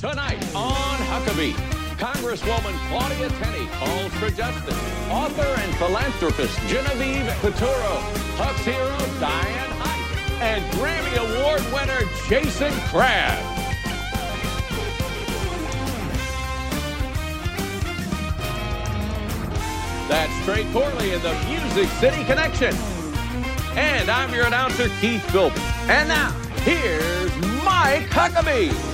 Tonight on Huckabee, Congresswoman Claudia Tenney calls for justice. Author and philanthropist Genevieve Piturro, Huck's hero Diane Height, and Grammy Award winner Jason Crabb. That's Trey Corley in the Music City Connection. And I'm your announcer, Keith Bilbrey. And now, here's Mike Huckabee.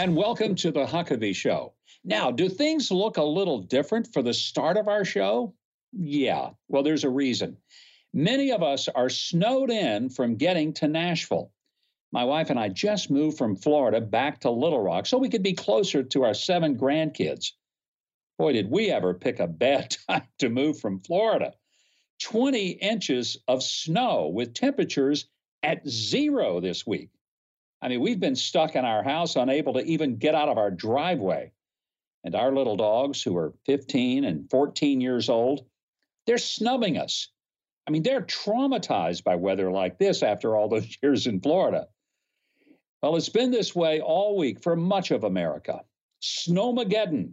And welcome to the Huckabee Show. Now, do things look a little different for the start of our show? Yeah, well, there's a reason. Many of us are snowed in from getting to Nashville. My wife and I just moved from Florida back to Little Rock so we could be closer to our seven grandkids. Boy, did we ever pick a bad time to move from Florida. 20 inches of snow with temperatures at zero this week. I mean, we've been stuck in our house, unable to even get out of our driveway. And our little dogs, who are 15 and 14 years old, they're snubbing us. I mean, they're traumatized by weather like this after all those years in Florida. Well, it's been this way all week for much of America. Snowmageddon.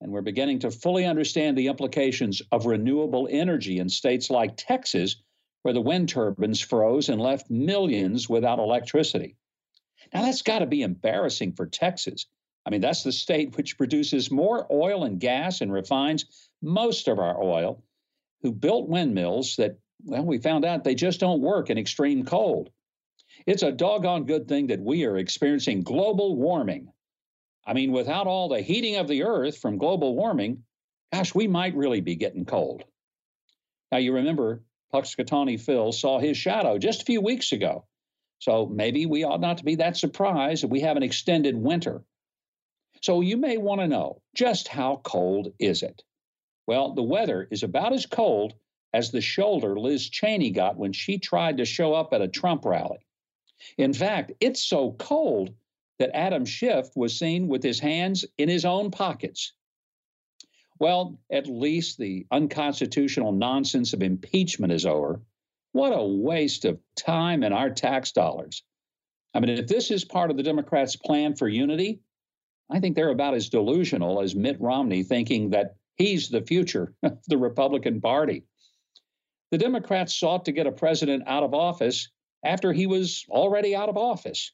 And we're beginning to fully understand the implications of renewable energy in states like Texas, where the wind turbines froze and left millions without electricity. Now, that's got to be embarrassing for Texas. I mean, that's the state which produces more oil and gas and refines most of our oil, who built windmills that, well, we found out they just don't work in extreme cold. It's a doggone good thing that we are experiencing global warming. I mean, without all the heating of the earth from global warming, gosh, we might really be getting cold. Now, you remember Punxsutawney Phil saw his shadow just a few weeks ago. So maybe we ought not to be that surprised that we have an extended winter. So you may want to know just how cold is it? Well, the weather is about as cold as the shoulder Liz Cheney got when she tried to show up at a Trump rally. In fact, it's so cold that Adam Schiff was seen with his hands in his own pockets. Well, at least the unconstitutional nonsense of impeachment is over. What a waste of time and our tax dollars. I mean, if this is part of the Democrats' plan for unity, I think they're about as delusional as Mitt Romney thinking that he's the future of the Republican Party. The Democrats sought to get a president out of office after he was already out of office.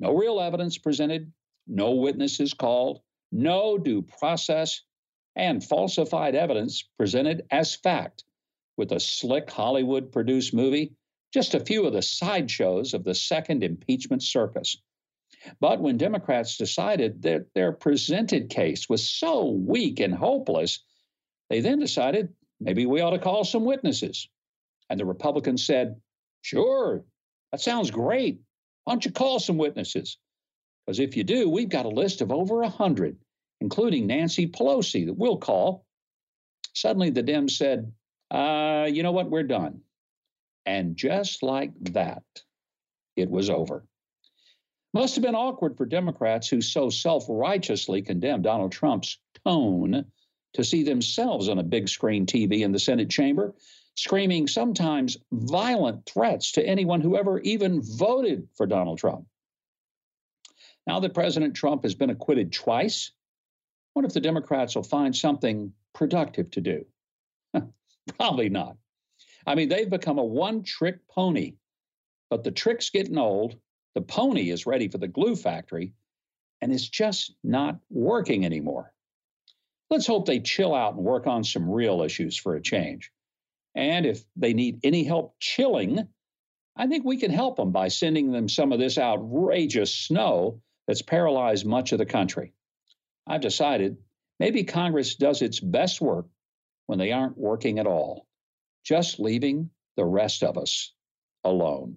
No real evidence presented, no witnesses called, no due process, and falsified evidence presented as fact with a slick Hollywood produced movie, just a few of the sideshows of the second impeachment circus. But when Democrats decided that their presented case was so weak and hopeless, they then decided maybe we ought to call some witnesses. And the Republicans said, Sure, that sounds great. Why don't you call some witnesses? Because if you do, we've got a list of over a 100, including Nancy Pelosi, that we'll call. Suddenly the Dems said, uh, you know what, we're done. And just like that, it was over. Must have been awkward for Democrats who so self righteously condemned Donald Trump's tone to see themselves on a big screen TV in the Senate chamber, screaming sometimes violent threats to anyone who ever even voted for Donald Trump. Now that President Trump has been acquitted twice, what if the Democrats will find something productive to do? Probably not. I mean, they've become a one trick pony, but the trick's getting old. The pony is ready for the glue factory, and it's just not working anymore. Let's hope they chill out and work on some real issues for a change. And if they need any help chilling, I think we can help them by sending them some of this outrageous snow that's paralyzed much of the country. I've decided maybe Congress does its best work when they aren't working at all, just leaving the rest of us alone.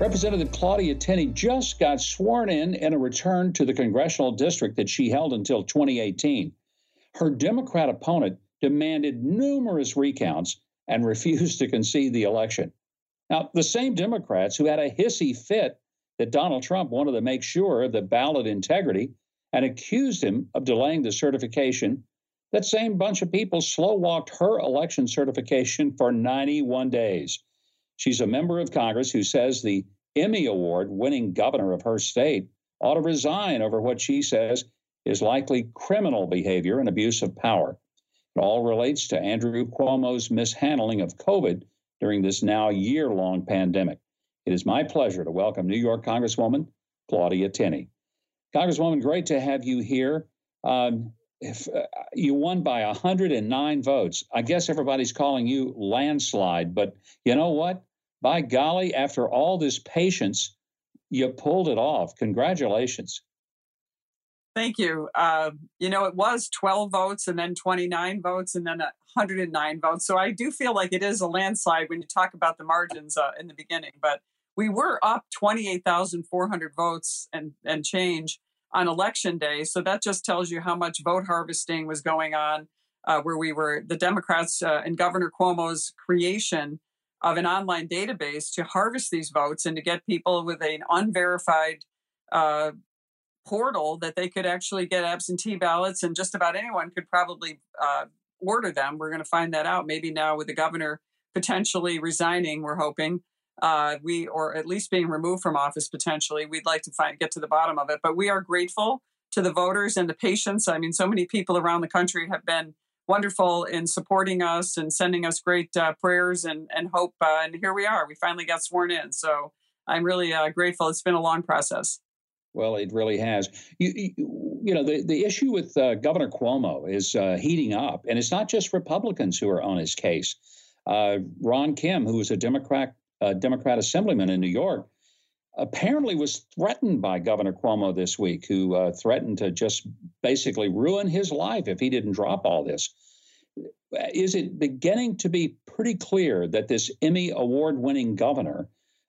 Representative Claudia Tenney just got sworn in in a return to the congressional district that she held until 2018. Her Democrat opponent demanded numerous recounts and refused to concede the election. Now, the same Democrats who had a hissy fit that Donald Trump wanted to make sure of the ballot integrity and accused him of delaying the certification. That same bunch of people slow walked her election certification for 91 days. She's a member of Congress who says the Emmy Award winning governor of her state ought to resign over what she says is likely criminal behavior and abuse of power. It all relates to Andrew Cuomo's mishandling of COVID during this now year long pandemic. It is my pleasure to welcome New York Congresswoman Claudia Tenney. Congresswoman, great to have you here. Um, if uh, you won by 109 votes, I guess everybody's calling you landslide, but you know what? By golly, after all this patience, you pulled it off. Congratulations. Thank you. Uh, you know, it was 12 votes and then 29 votes and then 109 votes. So I do feel like it is a landslide when you talk about the margins uh, in the beginning. But we were up 28,400 votes and, and change on election day. So that just tells you how much vote harvesting was going on, uh, where we were, the Democrats uh, and Governor Cuomo's creation of an online database to harvest these votes and to get people with an unverified uh, portal that they could actually get absentee ballots, and just about anyone could probably uh, order them. We're going to find that out maybe now with the governor potentially resigning. We're hoping uh, we, or at least being removed from office potentially. We'd like to find get to the bottom of it, but we are grateful to the voters and the patients. I mean, so many people around the country have been wonderful in supporting us and sending us great uh, prayers and, and hope. Uh, and here we are. We finally got sworn in. So I'm really uh, grateful. It's been a long process. Well, it really has. You, you, you know, the, the issue with uh, Governor Cuomo is uh, heating up, and it's not just Republicans who are on his case. Uh, Ron Kim, who was a Democrat Democrat assemblyman in New York, apparently was threatened by Governor Cuomo this week, who uh, threatened to just basically ruin his life if he didn't drop all this. Is it beginning to be pretty clear that this Emmy award winning governor,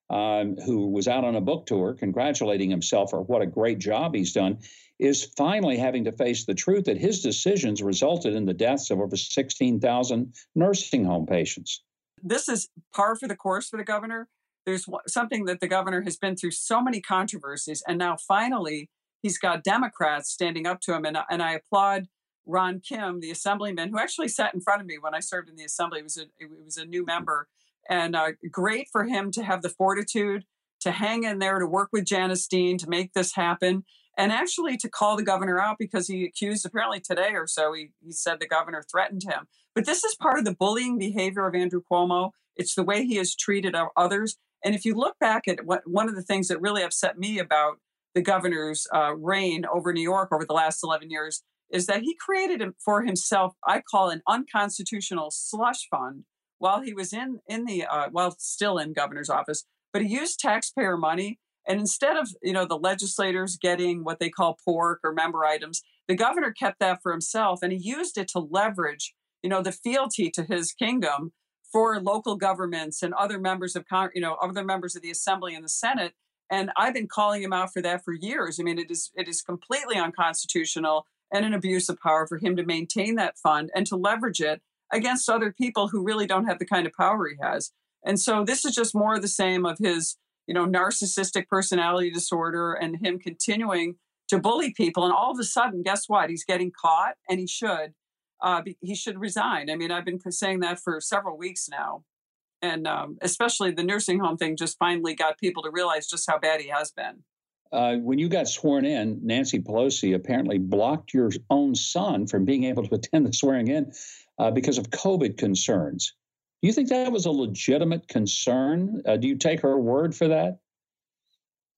um, who was out on a book tour congratulating himself for what a great job he's done, is finally having to face the truth that his decisions resulted in the deaths of over 16,000 nursing home patients? This is par for the course for the governor there's something that the governor has been through so many controversies, and now finally he's got Democrats standing up to him. And, and I applaud Ron Kim, the assemblyman, who actually sat in front of me when I served in the assembly. Was a, it was a new member, and uh, great for him to have the fortitude to hang in there to work with Janice Dean to make this happen. And actually, to call the governor out because he accused, apparently today or so, he, he said the governor threatened him. But this is part of the bullying behavior of Andrew Cuomo. It's the way he has treated others. And if you look back at what one of the things that really upset me about the governor's uh, reign over New York over the last 11 years is that he created for himself, I call an unconstitutional slush fund while he was in in the uh, while still in governor's office. But he used taxpayer money, and instead of you know the legislators getting what they call pork or member items, the governor kept that for himself, and he used it to leverage you know the fealty to his kingdom for local governments and other members of Congress, you know other members of the assembly and the senate. And i've been calling him out for that for years. I mean it is it is completely unconstitutional and an abuse of power for him to maintain that fund and to leverage it against other people who really don't have the kind of power he has. And so this is just more of the same of his you know narcissistic personality disorder and him continuing to bully people and all of a sudden guess what he's getting caught and he should uh, he should resign. I mean, I've been saying that for several weeks now. And um, especially the nursing home thing just finally got people to realize just how bad he has been. Uh, when you got sworn in, Nancy Pelosi apparently blocked your own son from being able to attend the swearing in uh, because of COVID concerns. Do you think that was a legitimate concern? Uh, do you take her word for that?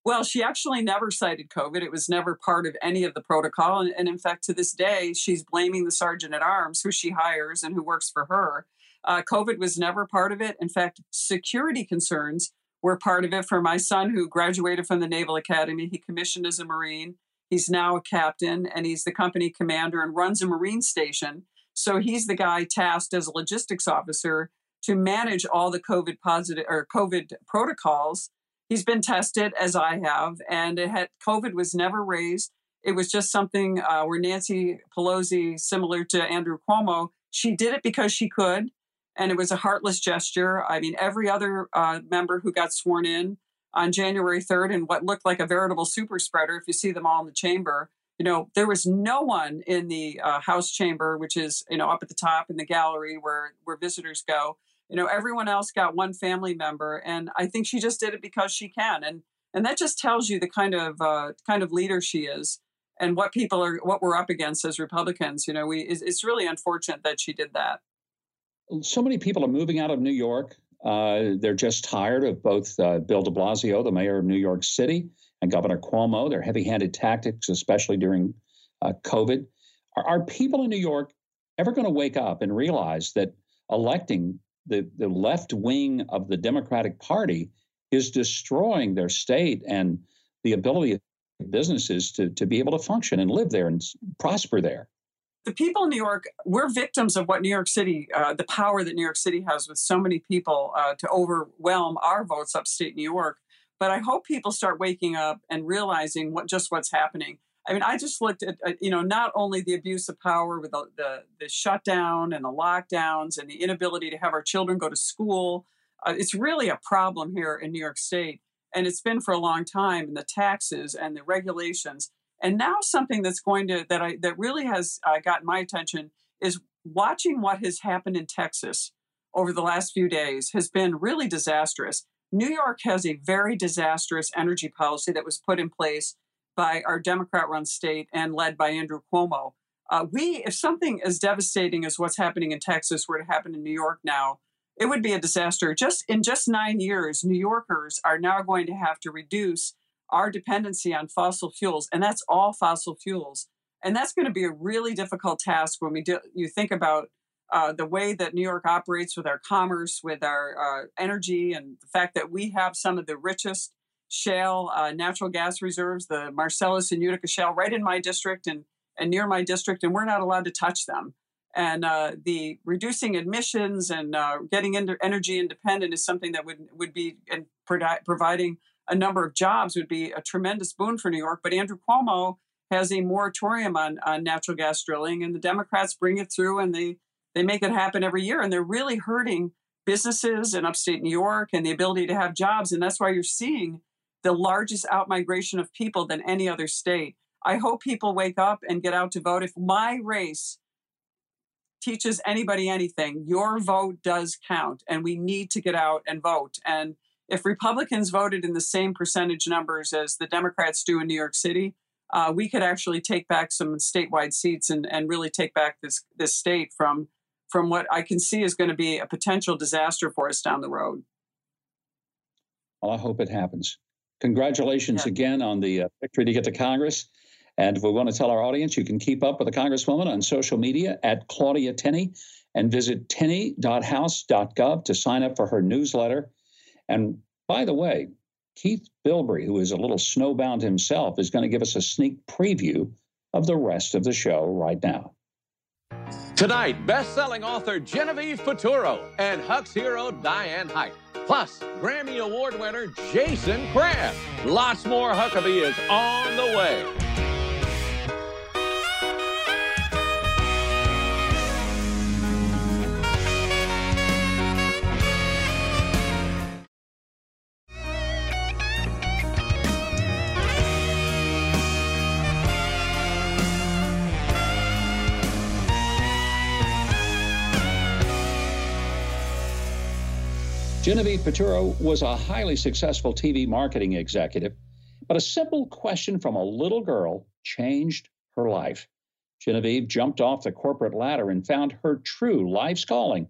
Well, she actually never cited COVID. It was never part of any of the protocol. And, and in fact, to this day, she's blaming the sergeant at arms who she hires and who works for her. Uh, COVID was never part of it. In fact, security concerns were part of it for my son, who graduated from the Naval Academy. He commissioned as a Marine. He's now a captain and he's the company commander and runs a Marine station. So he's the guy tasked as a logistics officer to manage all the COVID positive or COVID protocols he's been tested as I have, and it had COVID was never raised. It was just something uh, where Nancy Pelosi, similar to Andrew Cuomo, she did it because she could, and it was a heartless gesture. I mean, every other uh, member who got sworn in on January 3rd and what looked like a veritable super spreader, if you see them all in the chamber, you know, there was no one in the uh, House chamber, which is, you know, up at the top in the gallery where where visitors go. You know, everyone else got one family member, and I think she just did it because she can, and and that just tells you the kind of uh, kind of leader she is, and what people are, what we're up against as Republicans. You know, we it's, it's really unfortunate that she did that. So many people are moving out of New York. Uh, they're just tired of both uh, Bill de Blasio, the mayor of New York City, and Governor Cuomo, their heavy handed tactics, especially during uh, COVID. Are, are, people in New York ever going to wake up and realize that electing the, the left wing of the Democratic Party is destroying their state and the ability of businesses to, to be able to function and live there and prosper there? the people in New York, we're victims of what New York City, uh, the power that New York City has with so many people uh, to overwhelm our votes upstate New York. But I hope people start waking up and realizing what just what's happening. I mean, I just looked at, you know, not only the abuse of power with the, the, the shutdown and the lockdowns and the inability to have our children go to school. Uh, it's really a problem here in New York State. And it's been for a long time, and the taxes and the regulations. And now something that's going to, that I, that really has uh, gotten my attention is watching what has happened in Texas over the last few days has been really disastrous. New York has a very disastrous energy policy that was put in place by our Democrat run state and led by Andrew Cuomo. Uh, we, if something as devastating as what's happening in Texas were to happen in New York now, it would be a disaster. Just in just nine years, New Yorkers are now going to have to reduce our dependency on fossil fuels, and that's all fossil fuels. And that's going to be a really difficult task when we do. You think about uh, the way that New York operates with our commerce, with our uh, energy, and the fact that we have some of the richest shale uh, natural gas reserves, the Marcellus and Utica shale, right in my district and, and near my district, and we're not allowed to touch them. And uh, the reducing emissions and uh, getting into energy independent is something that would would be and providing a number of jobs would be a tremendous boon for New York. But Andrew Cuomo has a moratorium on, on natural gas drilling, and the Democrats bring it through, and they they make it happen every year, and they're really hurting businesses in upstate New York and the ability to have jobs. And that's why you're seeing the largest outmigration of people than any other state. I hope people wake up and get out to vote. If my race teaches anybody anything, your vote does count, and we need to get out and vote. And if Republicans voted in the same percentage numbers as the Democrats do in New York City, uh, we could actually take back some statewide seats and, and really take back this this state from from what I can see is going to be a potential disaster for us down the road. Well, I hope it happens. Congratulations yeah. again on the uh, victory to get to Congress. And if we want to tell our audience, you can keep up with the Congresswoman on social media at Claudia Tenney and visit tenney.house.gov to sign up for her newsletter. And by the way, Keith Bilbrey, who is a little snowbound himself, is going to give us a sneak preview of the rest of the show right now. Tonight, best-selling author Genevieve Piturro and Huck's hero Diane Height. Plus, Grammy Award winner Jason Crabb. Lots more Huckabee is on the way. Genevieve Piturro was a highly successful TV marketing executive, but a simple question from a little girl changed her life. Genevieve jumped off the corporate ladder and found her true life's calling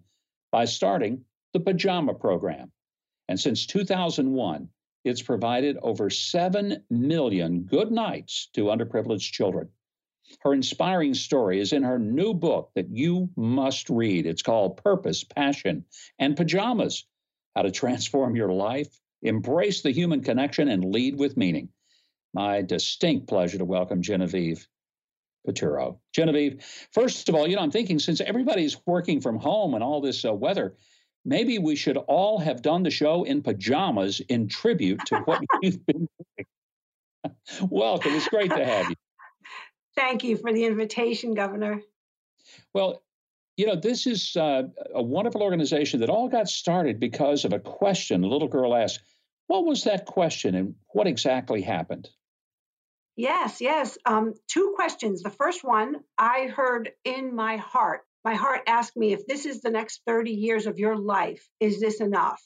by starting the Pajama Program. And since 2001, it's provided over 7 million good nights to underprivileged children. Her inspiring story is in her new book that you must read. It's called Purpose, Passion, and Pajamas how to transform your life, embrace the human connection, and lead with meaning. My distinct pleasure to welcome Genevieve Piturro. Genevieve, first of all, you know, I'm thinking since everybody's working from home and all this uh, weather, maybe we should all have done the show in pajamas in tribute to what you've been doing. Welcome. It's great to have you. Thank you for the invitation, Governor. Well, you know, this is uh, a wonderful organization that all got started because of a question a little girl asked. What was that question and what exactly happened? Yes, yes. Um, two questions. The first one I heard in my heart. My heart asked me if this is the next 30 years of your life, is this enough?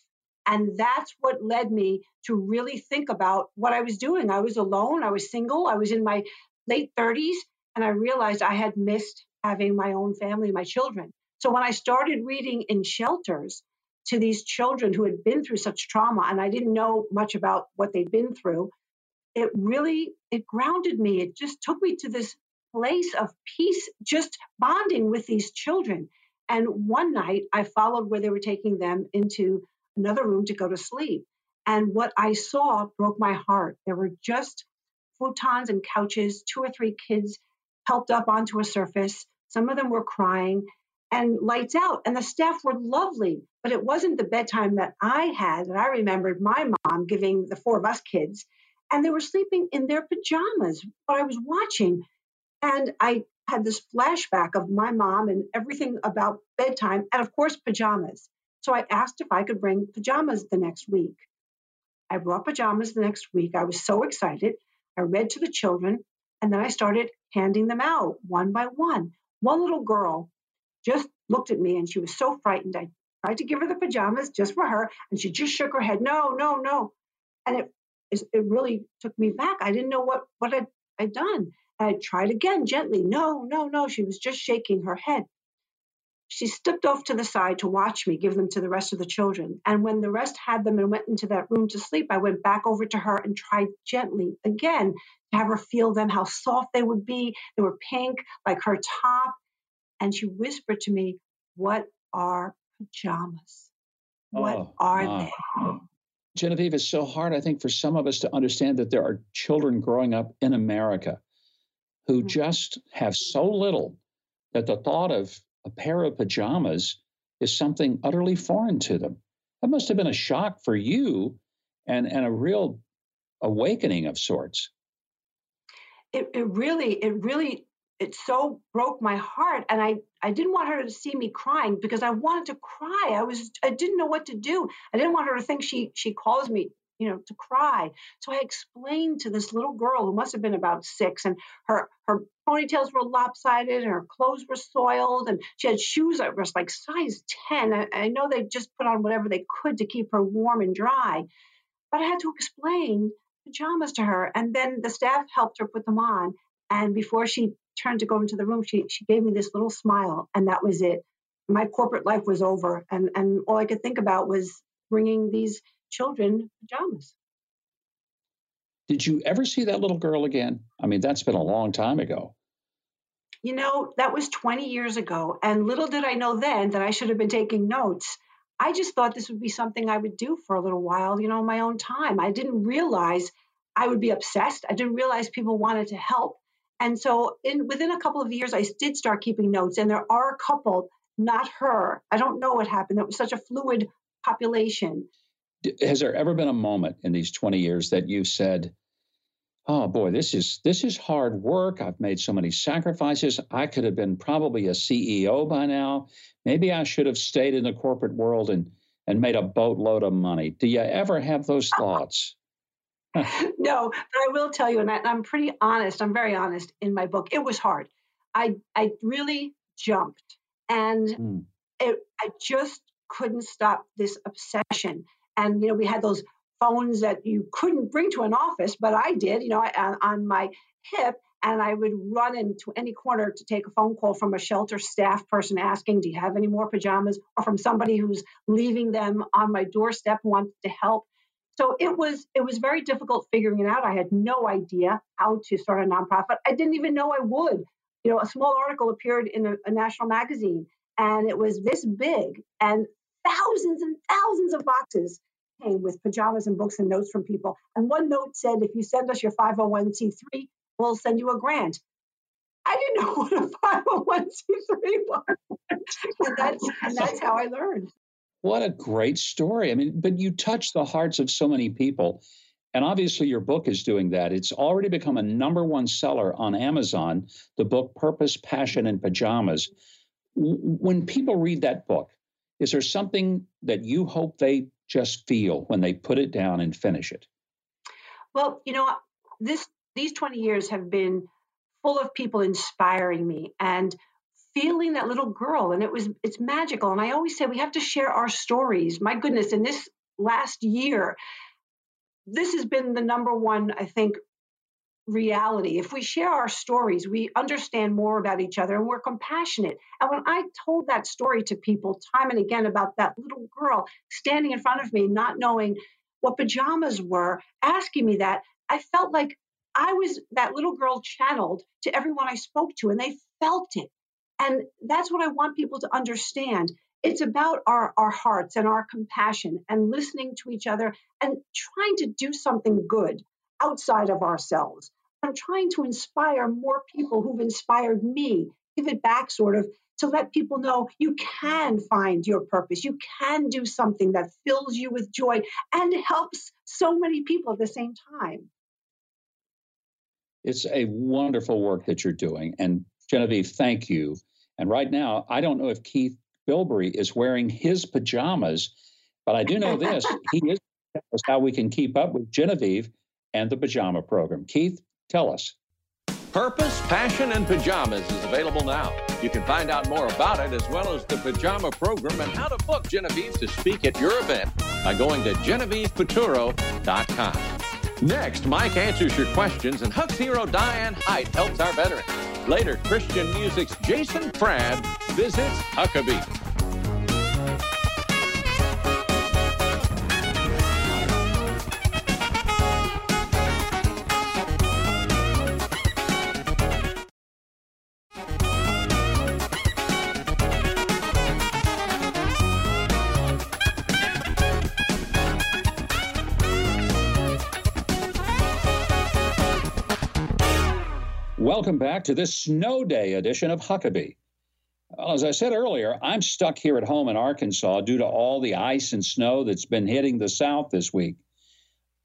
And that's what led me to really think about what I was doing. I was alone, I was single, I was in my late 30s, and I realized I had missed having my own family, my children. So when I started reading in shelters to these children who had been through such trauma, and I didn't know much about what they'd been through, it really it grounded me. It just took me to this place of peace, just bonding with these children. And one night I followed where they were taking them into another room to go to sleep. And what I saw broke my heart. There were just futons and couches, two or three kids helped up onto a surface. Some of them were crying and lights out. And the staff were lovely, but it wasn't the bedtime that I had. that I remembered my mom giving the four of us kids, and they were sleeping in their pajamas. But I was watching, and I had this flashback of my mom and everything about bedtime, and of course, pajamas. So I asked if I could bring pajamas the next week. I brought pajamas the next week. I was so excited. I read to the children, and then I started handing them out one by one. One little girl just looked at me and she was so frightened. I tried to give her the pajamas just for her, and she just shook her head, no, no, no. And it it really took me back. I didn't know what what I'd, I'd done. And I tried again gently. No, no, no. She was just shaking her head. She stepped off to the side to watch me give them to the rest of the children. And when the rest had them and went into that room to sleep, I went back over to her and tried gently again to have her feel them, how soft they would be. They were pink, like her top. And she whispered to me, What are pajamas? What oh, are they? Genevieve, it's so hard, I think, for some of us to understand that there are children growing up in America who mm-hmm. just have so little that the thought of a pair of pajamas is something utterly foreign to them. That must have been a shock for you and, and a real awakening of sorts. It, it really, it really, it so broke my heart. And I, I didn't want her to see me crying because I wanted to cry. I was, I didn't know what to do. I didn't want her to think she, she calls me you know, to cry. So I explained to this little girl who must have been about six, and her her ponytails were lopsided, and her clothes were soiled, and she had shoes that were like size ten. I, I know they just put on whatever they could to keep her warm and dry, but I had to explain pajamas to her, and then the staff helped her put them on. And before she turned to go into the room, she she gave me this little smile, and that was it. My corporate life was over, and and all I could think about was bringing these children pajamas. Did you ever see that little girl again? I mean, that's been a long time ago. You know, that was 20 years ago. And little did I know then that I should have been taking notes. I just thought this would be something I would do for a little while, you know, my own time. I didn't realize I would be obsessed. I didn't realize people wanted to help. And so in within a couple of years I did start keeping notes and there are a couple, not her. I don't know what happened. That was such a fluid population has there ever been a moment in these 20 years that you've said oh boy this is this is hard work. I've made so many sacrifices. I could have been probably a ceo by now. Maybe i should have stayed in the corporate world and and made a boatload of money. Do you ever have those thoughts? No but i will tell you and I, i'm pretty honest i'm very honest in my book it was hard. I i really jumped and mm. it, i just couldn't stop this obsession and you know we had those phones that you couldn't bring to an office but i did you know on my hip and i would run into any corner to take a phone call from a shelter staff person asking do you have any more pajamas? or from somebody who's leaving them on my doorstep wanted to help. So it was it was very difficult figuring it out. I had no idea how to start a nonprofit. I didn't even know i would. You know a small article appeared in a, a national magazine and it was this big and thousands and thousands of boxes came with pajamas and books and notes from people. And one note said, if you send us your 501c3, we'll send you a grant. I didn't know what a 501c3 was. and, that's, and that's how I learned. What a great story. I mean, but you touch the hearts of so many people. And obviously, your book is doing that. It's already become a number one seller on Amazon, the book Purpose, Passion, and Pajamas. When people read that book, is there something that you hope they just feel when they put it down and finish it? Well, you know, this these 20 years have been full of people inspiring me and feeling that little girl and it was it's magical and i always say we have to share our stories my goodness in this last year this has been the number one i think reality if we share our stories we understand more about each other and we're compassionate and when i told that story to people time and again about that little girl standing in front of me not knowing what pajamas were asking me that i felt like I was that little girl channeled to everyone I spoke to, and they felt it. And that's what I want people to understand. It's about our, our hearts and our compassion and listening to each other and trying to do something good outside of ourselves. I'm trying to inspire more people who've inspired me, give it back sort of to let people know you can find your purpose. You can do something that fills you with joy and helps so many people at the same time. It's a wonderful work that you're doing. And Genevieve, thank you. And right now, I don't know if Keith Bilbrey is wearing his pajamas, but I do know this. he is how we can keep up with Genevieve and the pajama program. Keith, tell us. Purpose, Passion, and Pajamas is available now. You can find out more about it as well as the pajama program and how to book Genevieve to speak at your event by going to GenevievePiturro.com. Next, Mike answers your questions, and Huck's hero Diane Height helps our veterans. Later, Christian music's Jason Crabb visits Huckabee. Welcome back to this snow day edition of Huckabee. Well, as I said earlier, I'm stuck here at home in Arkansas due to all the ice and snow that's been hitting the South this week.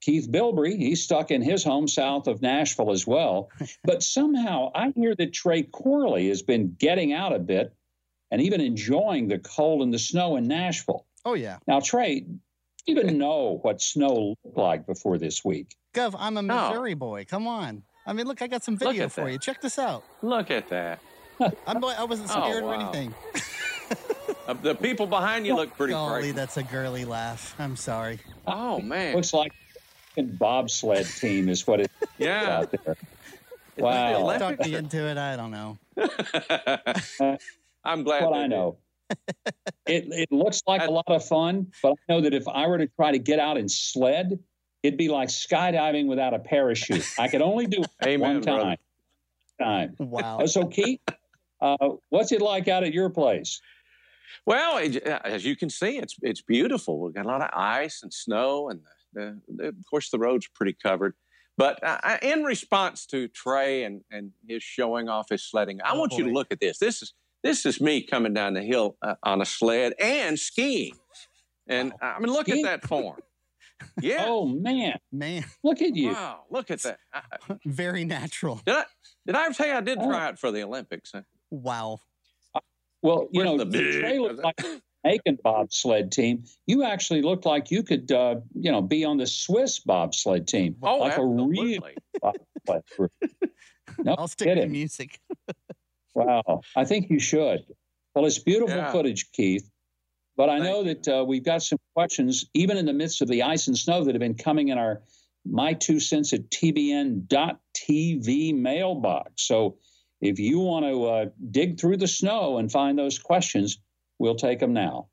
Keith Bilbrey, he's stuck in his home south of Nashville as well. But somehow I hear that Trey Corley has been getting out a bit and even enjoying the cold and the snow in Nashville. Oh, yeah. Now, Trey, you even know what snow looked like before this week. Gov, I'm a Missouri oh. boy. Come on. I mean, look, I got some video for that. you. Check this out. Look at that. I'm, I wasn't oh, scared oh, wow. or anything. uh, the people behind you look pretty Golly, crazy. that's a girly laugh. I'm sorry. Oh, man. Looks like a bobsled team is what it yeah. out there. Wow. Talk me into it. I don't know. I'm glad. What I know. it, it looks like a lot of fun, but I know that if I were to try to get out and sled, It'd be like skydiving without a parachute. I could only do it Amen, one time. Time. Wow. Uh, so, Keith, uh, what's it like out at your place? Well, as you can see, it's it's beautiful. We've got a lot of ice and snow, and the, the, of course the road's pretty covered. But uh, in response to Trey and, and his showing off his sledding, I oh, want boy. you to look at this. This is this is me coming down the hill uh, on a sled and skiing. And wow. I mean, look skiing? at that form. Yeah. Oh man, man, look at you! Wow, look at that. Very natural. Did I did I ever tell you I did oh. try out for the Olympics? Wow. well, you Where's know, the Trey looked like Aiken bobsled team. You actually looked like you could, uh, you know, be on the Swiss bobsled team. Oh, like absolutely. a real no, I'll stick to music. wow, I think you should. Well, it's beautiful yeah. footage, Keith. But I know that uh, we've got some questions, even in the midst of the ice and snow, that have been coming in our my two cents at tbn.tv mailbox. So if you want to uh, dig through the snow and find those questions, we'll take them now.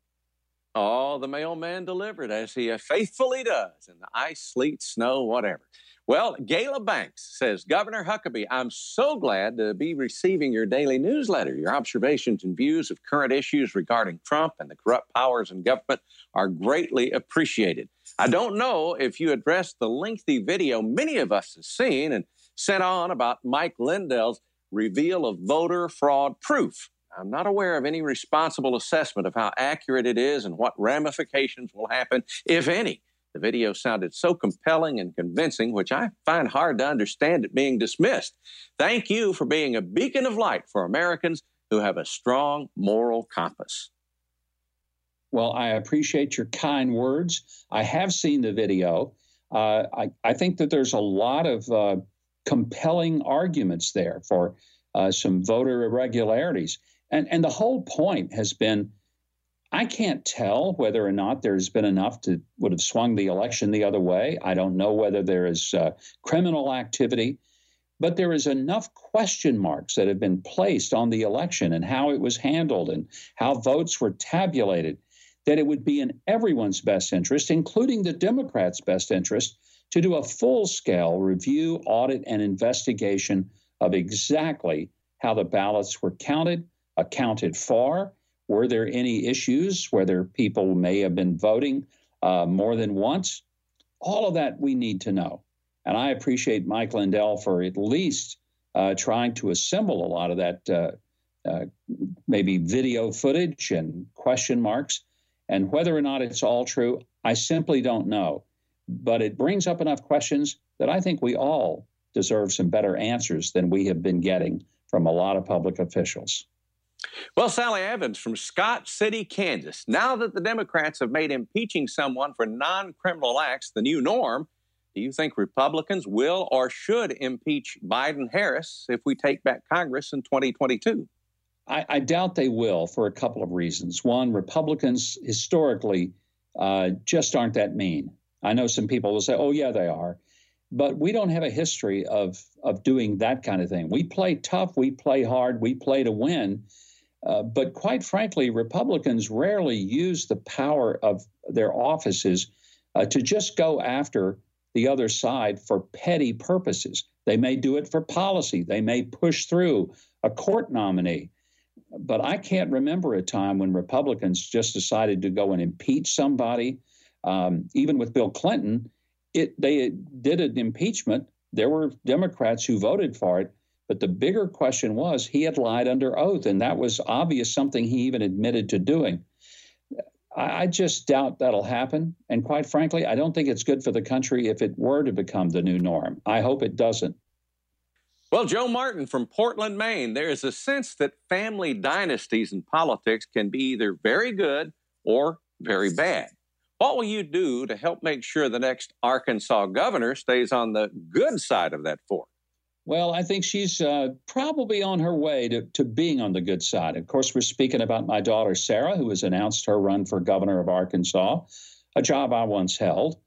Oh, the mailman delivered as he faithfully does in the ice, sleet, snow, whatever. Well, Gayla Banks says, Governor Huckabee, I'm so glad to be receiving your daily newsletter. Your observations and views of current issues regarding Trump and the corrupt powers in government are greatly appreciated. I don't know if you addressed the lengthy video many of us have seen and sent on about Mike Lindell's reveal of voter fraud proof. I'm not aware of any responsible assessment of how accurate it is and what ramifications will happen, if any, the video sounded so compelling and convincing, which I find hard to understand it being dismissed. Thank you for being a beacon of light for Americans who have a strong moral compass. Well, I appreciate your kind words. I have seen the video. Uh, I, I, think that there's a lot of uh, compelling arguments there for uh, some voter irregularities. And, and the whole point has been I can't tell whether or not there's been enough to would have swung the election the other way. I don't know whether there is uh, criminal activity, but there is enough question marks that have been placed on the election and how it was handled and how votes were tabulated that it would be in everyone's best interest, including the Democrats' best interest, to do a full scale review, audit, and investigation of exactly how the ballots were counted, accounted for. Were there any issues, whether people may have been voting uh, more than once? All of that we need to know. And I appreciate Mike Lindell for at least uh, trying to assemble a lot of that, uh, uh maybe video footage and question marks. And whether or not it's all true, I simply don't know. But it brings up enough questions that I think we all deserve some better answers than we have been getting from a lot of public officials. Well, Sally Evans from Scott City, Kansas. Now that the Democrats have made impeaching someone for non criminal acts the new norm, do you think Republicans will or should impeach Biden Harris if we take back Congress in 2022? I, I doubt they will for a couple of reasons. One, Republicans historically uh, just aren't that mean. I know some people will say, oh, yeah, they are. But we don't have a history of, of doing that kind of thing. We play tough, we play hard, we play to win. Uh, but quite frankly, Republicans rarely use the power of their offices uh, to just go after the other side for petty purposes. They may do it for policy, they may push through a court nominee. But I can't remember a time when Republicans just decided to go and impeach somebody. Um, even with Bill Clinton, it they did an impeachment. There were Democrats who voted for it, but the bigger question was he had lied under oath, and that was obvious something he even admitted to doing. I, I just doubt that'll happen. And quite frankly, I don't think it's good for the country if it were to become the new norm. I hope it doesn't. Well, Joe Martin from Portland, Maine, there is a sense that family dynasties in politics can be either very good or very bad. What will you do to help make sure the next Arkansas governor stays on the good side of that fork? Well, I think she's uh, probably on her way to, to being on the good side. Of course, we're speaking about my daughter, Sarah, who has announced her run for governor of Arkansas, a job I once held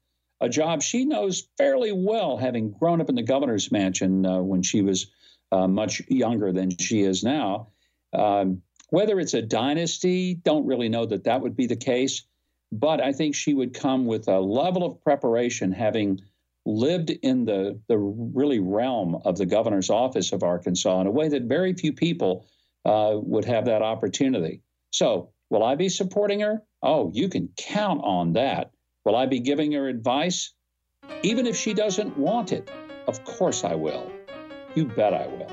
a job she knows fairly well, having grown up in the governor's mansion uh, when she was uh, much younger than she is now. Um, whether it's a dynasty, don't really know that that would be the case, but I think she would come with a level of preparation, having lived in the, the really realm of the governor's office of Arkansas in a way that very few people uh, would have that opportunity. So, will I be supporting her? Oh, you can count on that. Will I be giving her advice? Even if she doesn't want it, of course I will. You bet I will.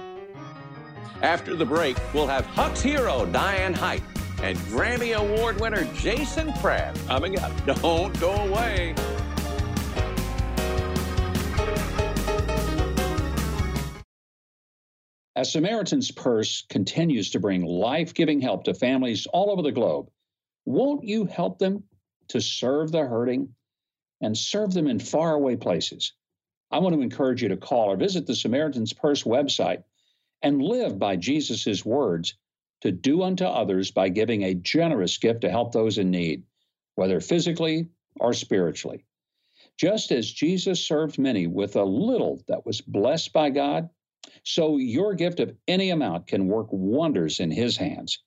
After the break, we'll have Huck's hero, Diane Height, and Grammy Award winner Jason Crabb coming up. Don't go away. As Samaritan's Purse continues to bring life giving help to families all over the globe, won't you help them to serve the hurting and serve them in faraway places. I want to encourage you to call or visit the Samaritan's Purse website and live by Jesus' words to do unto others by giving a generous gift to help those in need, whether physically or spiritually. Just as Jesus served many with a little that was blessed by God, so your gift of any amount can work wonders in His hands.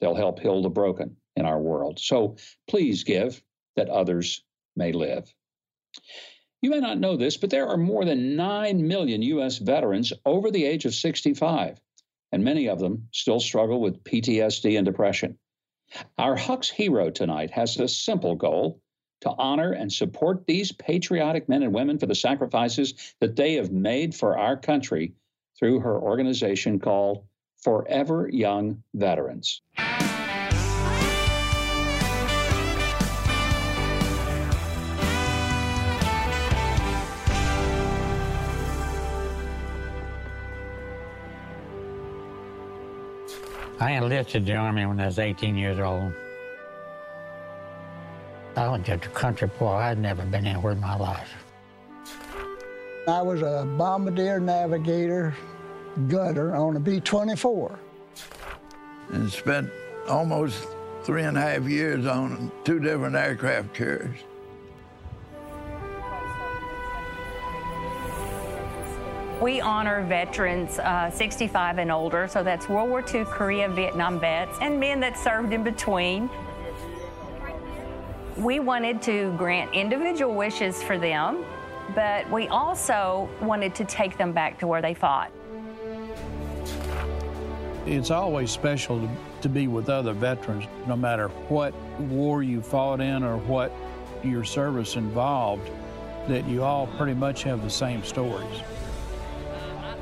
They'll help heal the broken in our world. So please give that others may live. You may not know this, but there are more than 9 million U.S. veterans over the age of 65, and many of them still struggle with PTSD and depression. Our Huck's Hero tonight has a simple goal to honor and support these patriotic men and women for the sacrifices that they have made for our country through her organization called Forever Young Veterans. I enlisted the Army when I was 18 years old. I went to a country boy. I'd never been anywhere in my life. I was a bombardier navigator gunner on a B 24. And spent almost three and a half years on two different aircraft carriers. We honor veterans uh, 65 and older, so that's World War II, Korea, Vietnam vets, and men that served in between. We wanted to grant individual wishes for them, but we also wanted to take them back to where they fought. It's always special to, to be with other veterans, no matter what war you fought in or what your service involved, that you all pretty much have the same stories.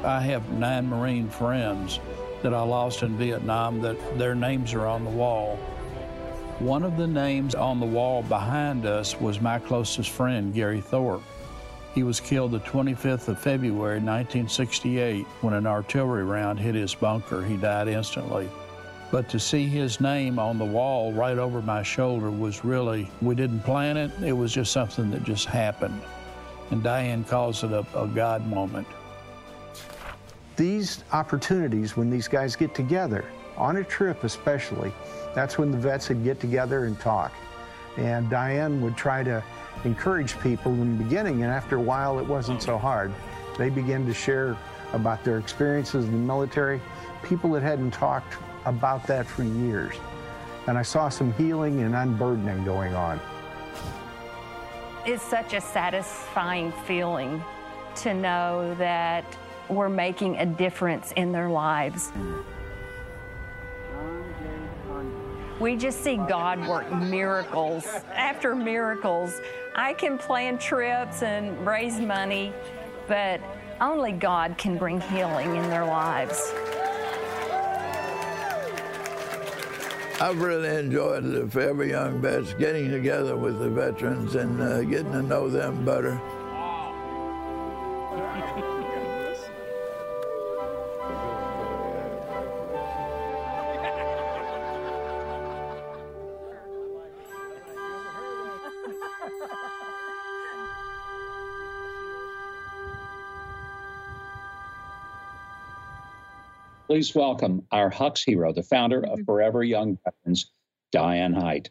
I have nine Marine friends that I lost in Vietnam that their names are on the wall. One of the names on the wall behind us was my closest friend, Gary Thorpe. He was killed the 25th of February 1968 when an artillery round hit his bunker. He died instantly. But to see his name on the wall right over my shoulder was really, we didn't plan it, it was just something that just happened. And Diane calls it a, a God moment these opportunities when these guys get together, on a trip especially, that's when the vets would get together and talk. And Diane would try to encourage people in the beginning, and after a while, it wasn't so hard. They began to share about their experiences in the military, people that hadn't talked about that for years. And I saw some healing and unburdening going on. It's such a satisfying feeling to know that we're making a difference in their lives. We just see God work miracles after miracles. I can plan trips and raise money, but only God can bring healing in their lives. I've really enjoyed the Forever Young Vets, getting together with the veterans and uh, getting to know them better. Please welcome our Huck's hero, the founder of mm-hmm. Forever Young Veterans, Diane Hight.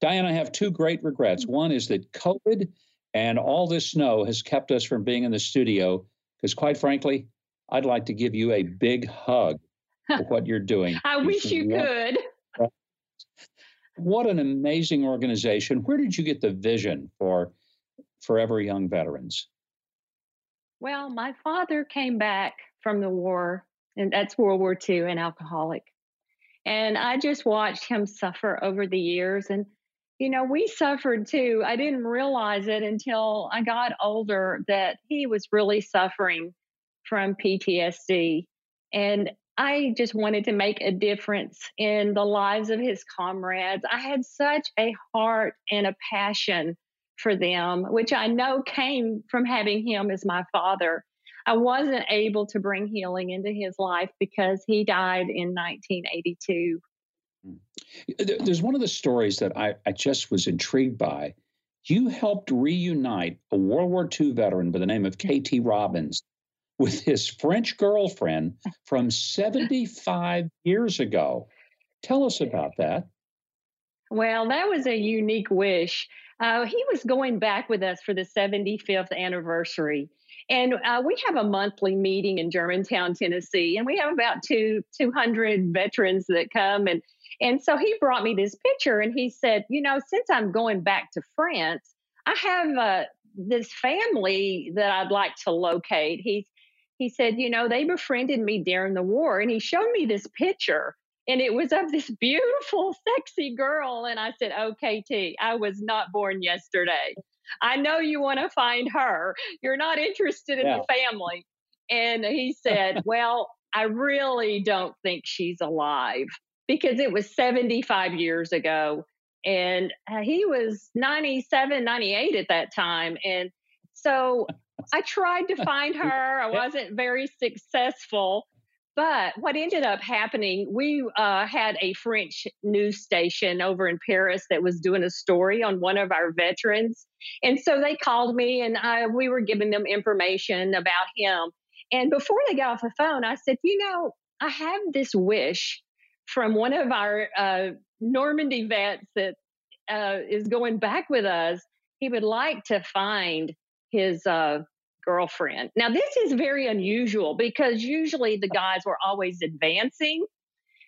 Diane, I have two great regrets. Mm-hmm. One is that COVID and all this snow has kept us from being in the studio because, quite frankly, I'd like to give you a big hug for what you're doing. I wish you could. What an amazing organization. Where did you get the vision for Forever Young Veterans? Well, my father came back from the war and that's World War II, an alcoholic. And I just watched him suffer over the years. And, you know, we suffered too. I didn't realize it until I got older that he was really suffering from PTSD. And I just wanted to make a difference in the lives of his comrades. I had such a heart and a passion for them, which I know came from having him as my father. I wasn't able to bring healing into his life because he died in 1982. There's one of the stories that I, I just was intrigued by. You helped reunite a World War II veteran by the name of K.T. Robbins with his French girlfriend from 75 years ago. Tell us about that. Well, that was a unique wish. Uh, he was going back with us for the 75th anniversary. And uh, we have a monthly meeting in Germantown, Tennessee, and we have about two 200 veterans that come. And, and so he brought me this picture and he said, You know, since I'm going back to France, I have uh, this family that I'd like to locate. He, he said, You know, they befriended me during the war. And he showed me this picture and it was of this beautiful, sexy girl. And I said, "Okay, I was not born yesterday. I know you want to find her. You're not interested in yeah. the family. And he said, Well, I really don't think she's alive because it was 75 years ago. And uh, he was 97, 98 at that time. And so I tried to find her. I wasn't very successful. But what ended up happening, we uh, had a French news station over in Paris that was doing a story on one of our veterans. And so they called me and I, we were giving them information about him. And before they got off the phone, I said, You know, I have this wish from one of our uh, Normandy vets that uh, is going back with us. He would like to find his uh, girlfriend. Now, this is very unusual because usually the guys were always advancing,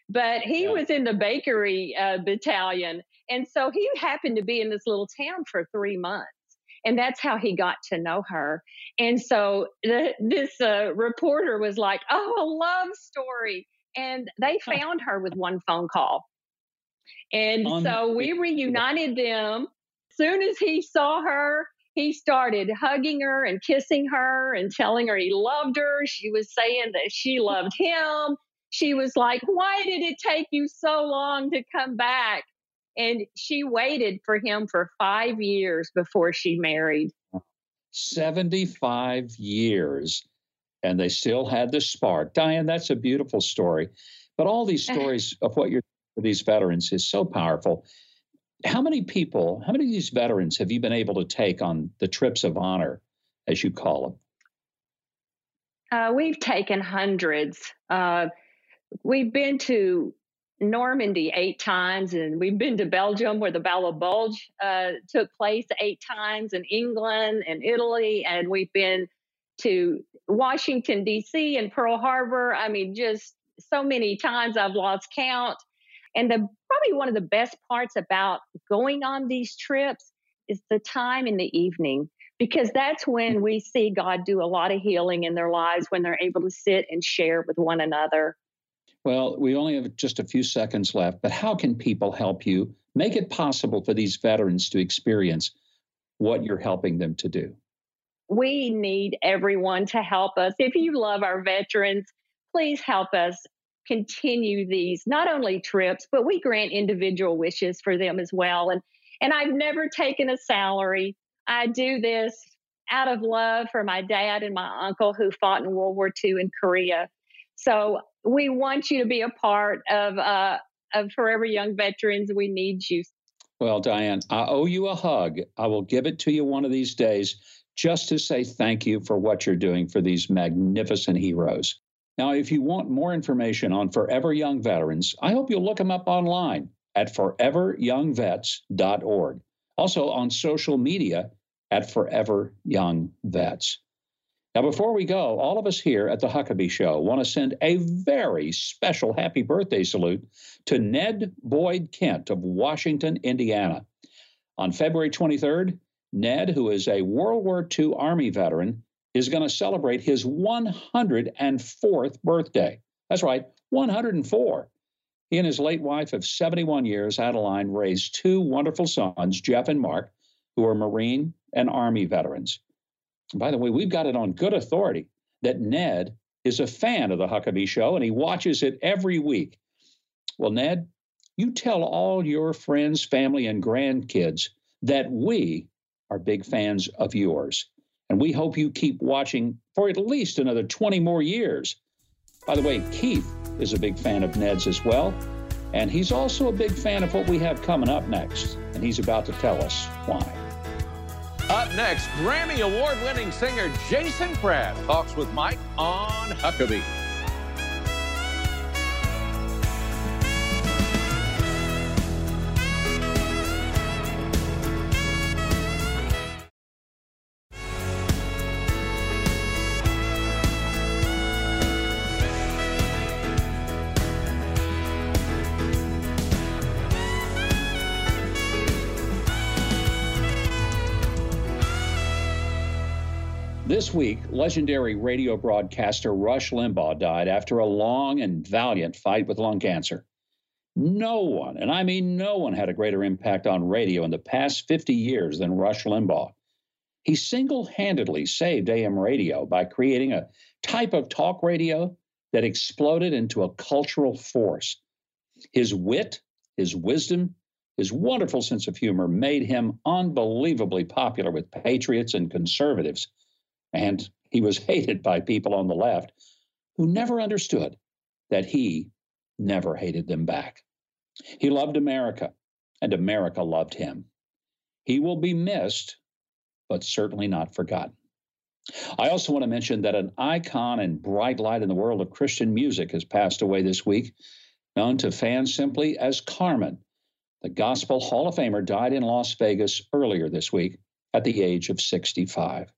but he yeah. was in the bakery uh, battalion. And so he happened to be in this little town for three months. And that's how he got to know her. And so the, this uh, reporter was like, Oh, a love story. And they found her with one phone call. And so we reunited them. Soon as he saw her, he started hugging her and kissing her and telling her he loved her. She was saying that she loved him. She was like, Why did it take you so long to come back? And she waited for him for five years before she married. 75 years. And they still had the spark. Diane, that's a beautiful story. But all these stories of what you're these veterans is so powerful how many people, how many of these veterans have you been able to take on the trips of honor, as you call them? Uh, we've taken hundreds. Uh, we've been to Normandy eight times, and we've been to Belgium where the Battle of Bulge uh, took place eight times, and England and Italy, and we've been to Washington D.C. and Pearl Harbor. I mean, just so many times I've lost count. And the probably one of the best parts about going on these trips is the time in the evening because that's when we see God do a lot of healing in their lives when they're able to sit and share with one another. Well, we only have just a few seconds left, but how can people help you make it possible for these veterans to experience what you're helping them to do? We need everyone to help us. If you love our veterans, please help us continue these not only trips, but we grant individual wishes for them as well. And and I've never taken a salary. I do this out of love for my dad and my uncle who fought in World War II in Korea. So we want you to be a part of uh, of Forever Young Veterans. We need you. Well, Diane, I owe you a hug. I will give it to you one of these days just to say thank you for what you're doing for these magnificent heroes. Now, if you want more information on Forever Young Veterans, I hope you'll look them up online at foreveryoungvets.org. Also on social media at Forever Young Vets. Now, before we go, all of us here at the Huckabee Show want to send a very special happy birthday salute to Ned Boyd Kent of Washington, Indiana. On February 23rd, Ned, who is a World War II Army veteran, is going to celebrate his 104th birthday. That's right, 104. He and his late wife of 71 years, Adeline, raised two wonderful sons, Jeff and Mark, who are Marine and Army veterans. by the way, we've got it on good authority that Ned is a fan of the Huckabee Show and he watches it every week. Well, Ned, you tell all your friends, family, and grandkids that we are big fans of yours. And we hope you keep watching for at least another 20 more years. By the way, Keith is a big fan of Ned's as well. And he's also a big fan of what we have coming up next. And he's about to tell us why. Up next, Grammy Award winning singer Jason Crabb talks with Mike on Huckabee. Week, legendary radio broadcaster Rush Limbaugh died after a long and valiant fight with lung cancer. No one, and I mean no one, had a greater impact on radio in the past 50 years than Rush Limbaugh. He single handedly saved AM radio by creating a type of talk radio that exploded into a cultural force. His wit, his wisdom, his wonderful sense of humor made him unbelievably popular with patriots and conservatives and he was hated by people on the left who never understood that he never hated them back. He loved America, and America loved him. He will be missed, but certainly not forgotten. I also want to mention that an icon and bright light in the world of Christian music has passed away this week, known to fans simply as Carmen. The Gospel Hall of Famer died in Las Vegas earlier this week at the age of 65.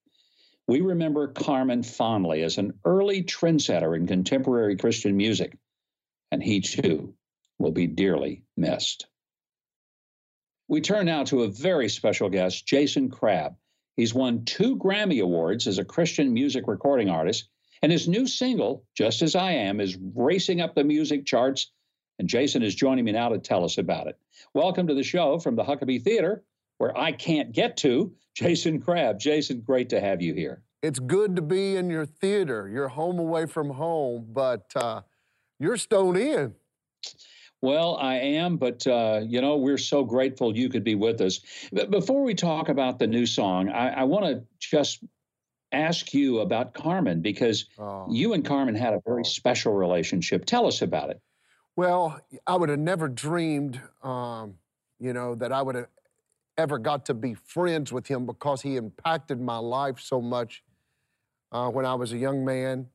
We remember Carmen fondly as an early trendsetter in contemporary Christian music, and he too will be dearly missed. We turn now to a very special guest, Jason Crabb. He's won two Grammy Awards as a Christian music recording artist, and his new single, Just As I Am, is racing up the music charts. And Jason is joining me now to tell us about it. Welcome to the show from the Huckabee Theater, where I can't get to, Jason Crabb. Jason, great to have you here. It's good to be in your theater. You're home away from home, but uh, you're stone in. Well, I am, but uh, you know, we're so grateful you could be with us. But before we talk about the new song, I, I want to just ask you about Carmen because oh. you and Carmen had a very special relationship. Tell us about it. Well, I would have never dreamed, um, you know, that I would have ever got to be friends with him because he impacted my life so much uh, when I was a young man.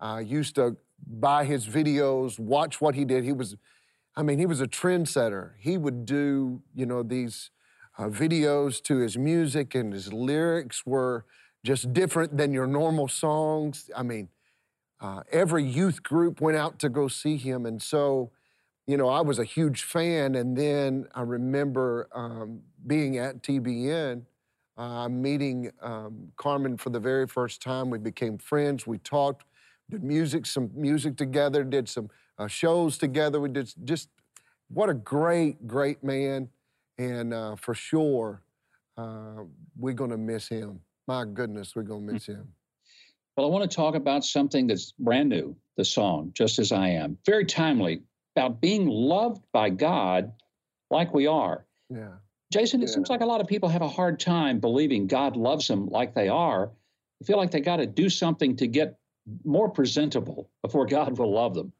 I used to buy his videos, watch what he did. He was I mean, he was a trendsetter. He would do, you know, these uh, videos to his music, and his lyrics were just different than your normal songs. I mean, uh, every youth group went out to go see him. And so, you know, I was a huge fan. And then I remember um, being at TBN, uh, meeting um, Carmen for the very first time. We became friends. We talked, did music, some music together, did some uh, shows together. We did just what a great, great man, and uh, for sure uh, we're going to miss him. My goodness, we're going to miss him. Well, I want to talk about something that's brand new. The song, "Just as I Am," very timely about being loved by God like we are. Yeah. Jason, it yeah. seems like a lot of people have a hard time believing God loves them like they are. They feel like they got to do something to get more presentable before God will love them.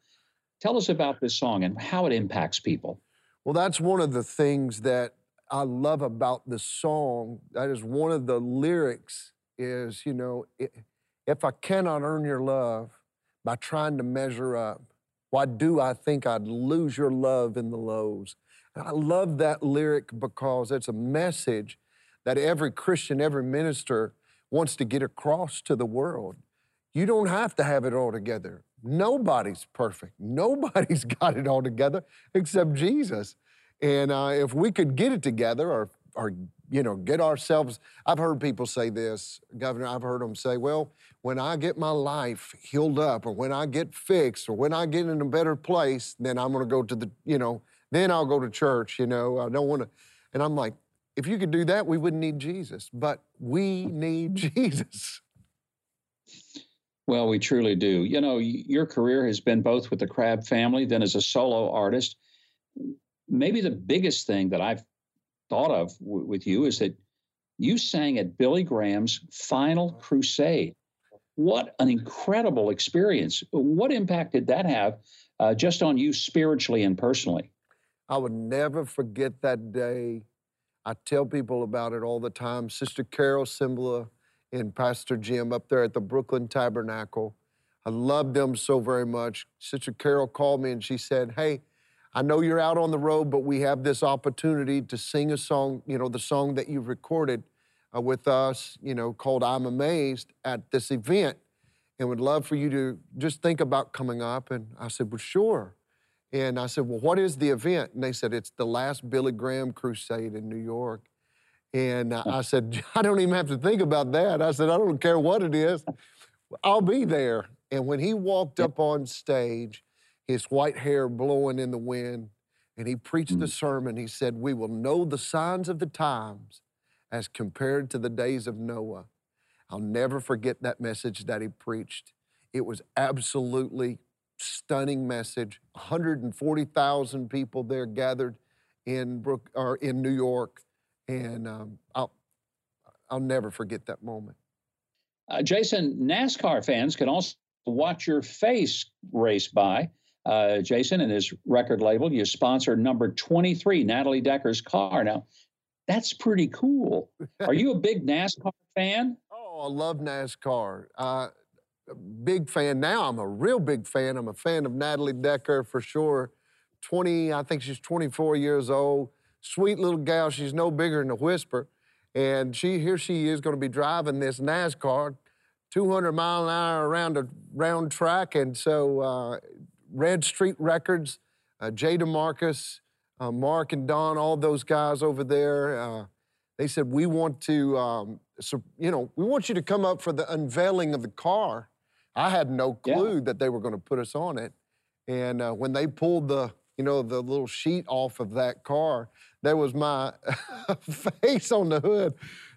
Tell us about this song and how it impacts people. Well, that's one of the things that I love about the song. That is one of the lyrics is, you know, if I cannot earn your love by trying to measure up, why do I think I'd lose your love in the lows? And I love that lyric because it's a message that every Christian, every minister wants to get across to the world. You don't have to have it all together. Nobody's perfect. Nobody's got it all together except Jesus. And uh, if we could get it together or, or, you know, get ourselves, I've heard people say this, Governor, I've heard them say, well, when I get my life healed up or when I get fixed or when I get in a better place, then I'm going to go to the, you know, then I'll go to church, you know, I don't want to. And I'm like, if you could do that, we wouldn't need Jesus. But we need Jesus. Well, we truly do. You know, your career has been both with the Crabb family, then as a solo artist. Maybe the biggest thing that I've thought of w- with you is that you sang at Billy Graham's final crusade. What an incredible experience. What impact did that have uh, just on you spiritually and personally? I would never forget that day. I tell people about it all the time. Sister Carol Cymbala and Pastor Jim up there at the Brooklyn Tabernacle. I loved them so very much. Sister Carol called me and she said, Hey, I know you're out on the road, but we have this opportunity to sing a song, you know, the song that you've recorded uh, with us, you know, called I'm Amazed at this event, and would love for you to just think about coming up. And I said, Well, sure. And I said, Well, what is the event? And they said, It's the last Billy Graham crusade in New York. And I said, I don't even have to think about that. I said, I don't care what it is, I'll be there. And when he walked up on stage, his white hair blowing in the wind, and he preached mm. the sermon, he said, We will know the signs of the times as compared to the days of Noah. I'll never forget that message that he preached. It was absolutely stunning message. 140,000 people there gathered in Brook or in New York and um, I'll I'll never forget that moment. Uh, Jason, NASCAR fans can also watch your face race by. Uh, Jason and his record label. You sponsored number 23, Natalie Decker's car. Now, that's pretty cool. Are you a big NASCAR fan? Oh, I love NASCAR. Uh, big fan now. I'm a real big fan. I'm a fan of Natalie Decker for sure. 20, I think she's 24 years old. Sweet little gal. She's no bigger than a whisper. And she here she is going to be driving this NASCAR, 200 mile an hour around a round track. And so, uh, Red Street Records, uh, Jay DeMarcus, uh, Mark and Don, all those guys over there, uh, they said, We want to, um, so, you know, we want you to come up for the unveiling of the car. I had no clue yeah. that they were going to put us on it. And uh, when they pulled the, you know, the little sheet off of that car, there was my face on the hood.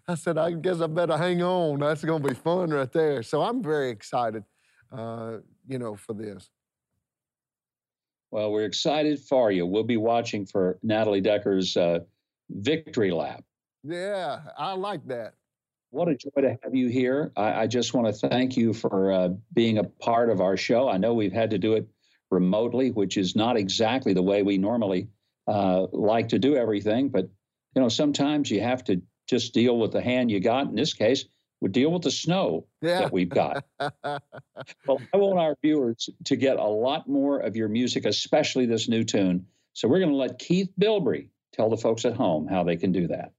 I said, I guess I better hang on. That's going to be fun right there. So I'm very excited, uh, you know, for this. Well, we're excited for you. We'll be watching for Natalie Decker's uh, victory lap. Yeah, I like that. What a joy to have you here. I, I just want to thank you for uh, being a part of our show. I know we've had to do it remotely, which is not exactly the way we normally uh, like to do everything. But you know, sometimes you have to just deal with the hand you got. In this case, we deal with the snow yeah. that we've got. well, I want our viewers to get a lot more of your music, especially this new tune. So we're going to let Keith Bilbrey tell the folks at home how they can do that.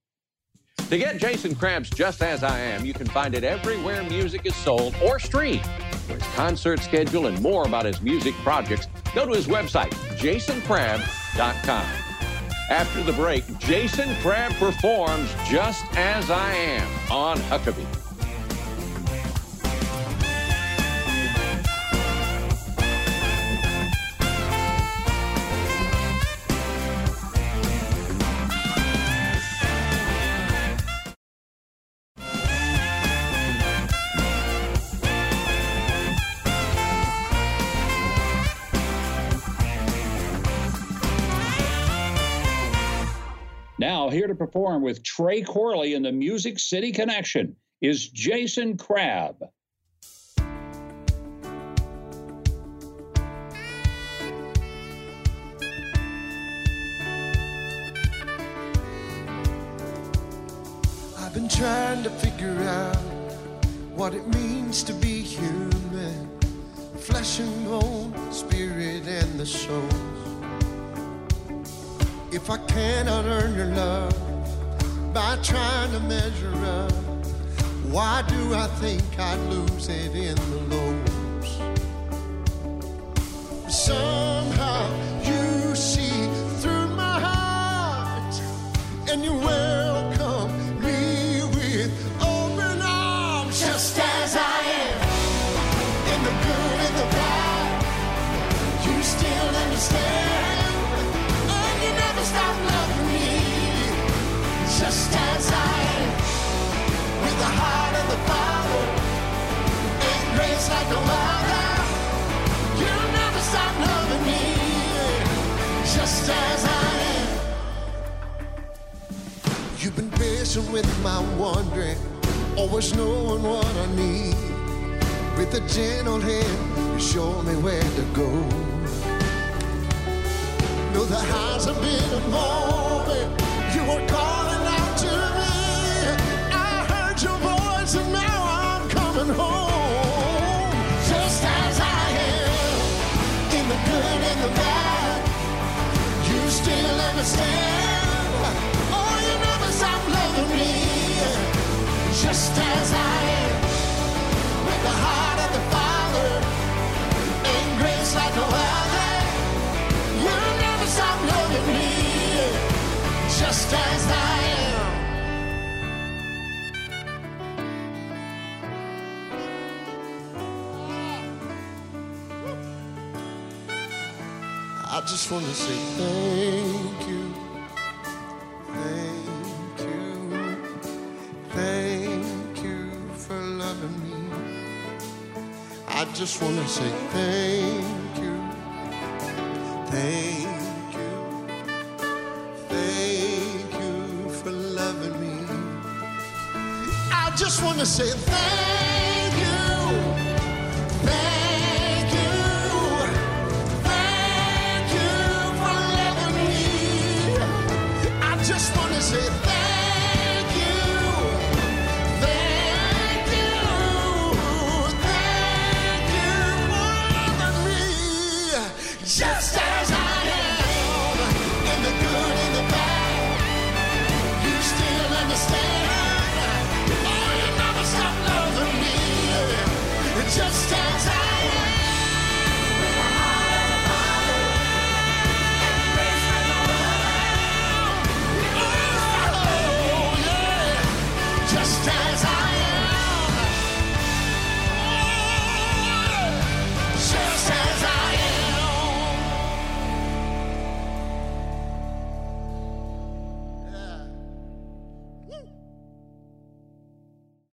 To get Jason Crabb's Just As I Am, you can find it everywhere music is sold or streamed. For his concert schedule and more about his music projects, go to his website, jasoncrabb.com. After the break, Jason Crabb performs Just As I Am on Huckabee. Here to perform with Trey Corley in the Music City Connection is Jason Crabb. I've been trying to figure out what it means to be human flesh and bone, spirit and the soul. If I cannot earn your love by trying to measure up, why do I think I'd lose it in the lows? Somehow you see through my heart and you welcome You've been patient with my wandering, always knowing what I need. With a gentle hand, you show me where to go. Though the highs have been a me. Just as I am. With the heart of the Father. In grace I know I you never stop loving me. Just as I am. I just want to say thank just want to say thank you. Thank you. Thank you for loving me. I just want to say thank you.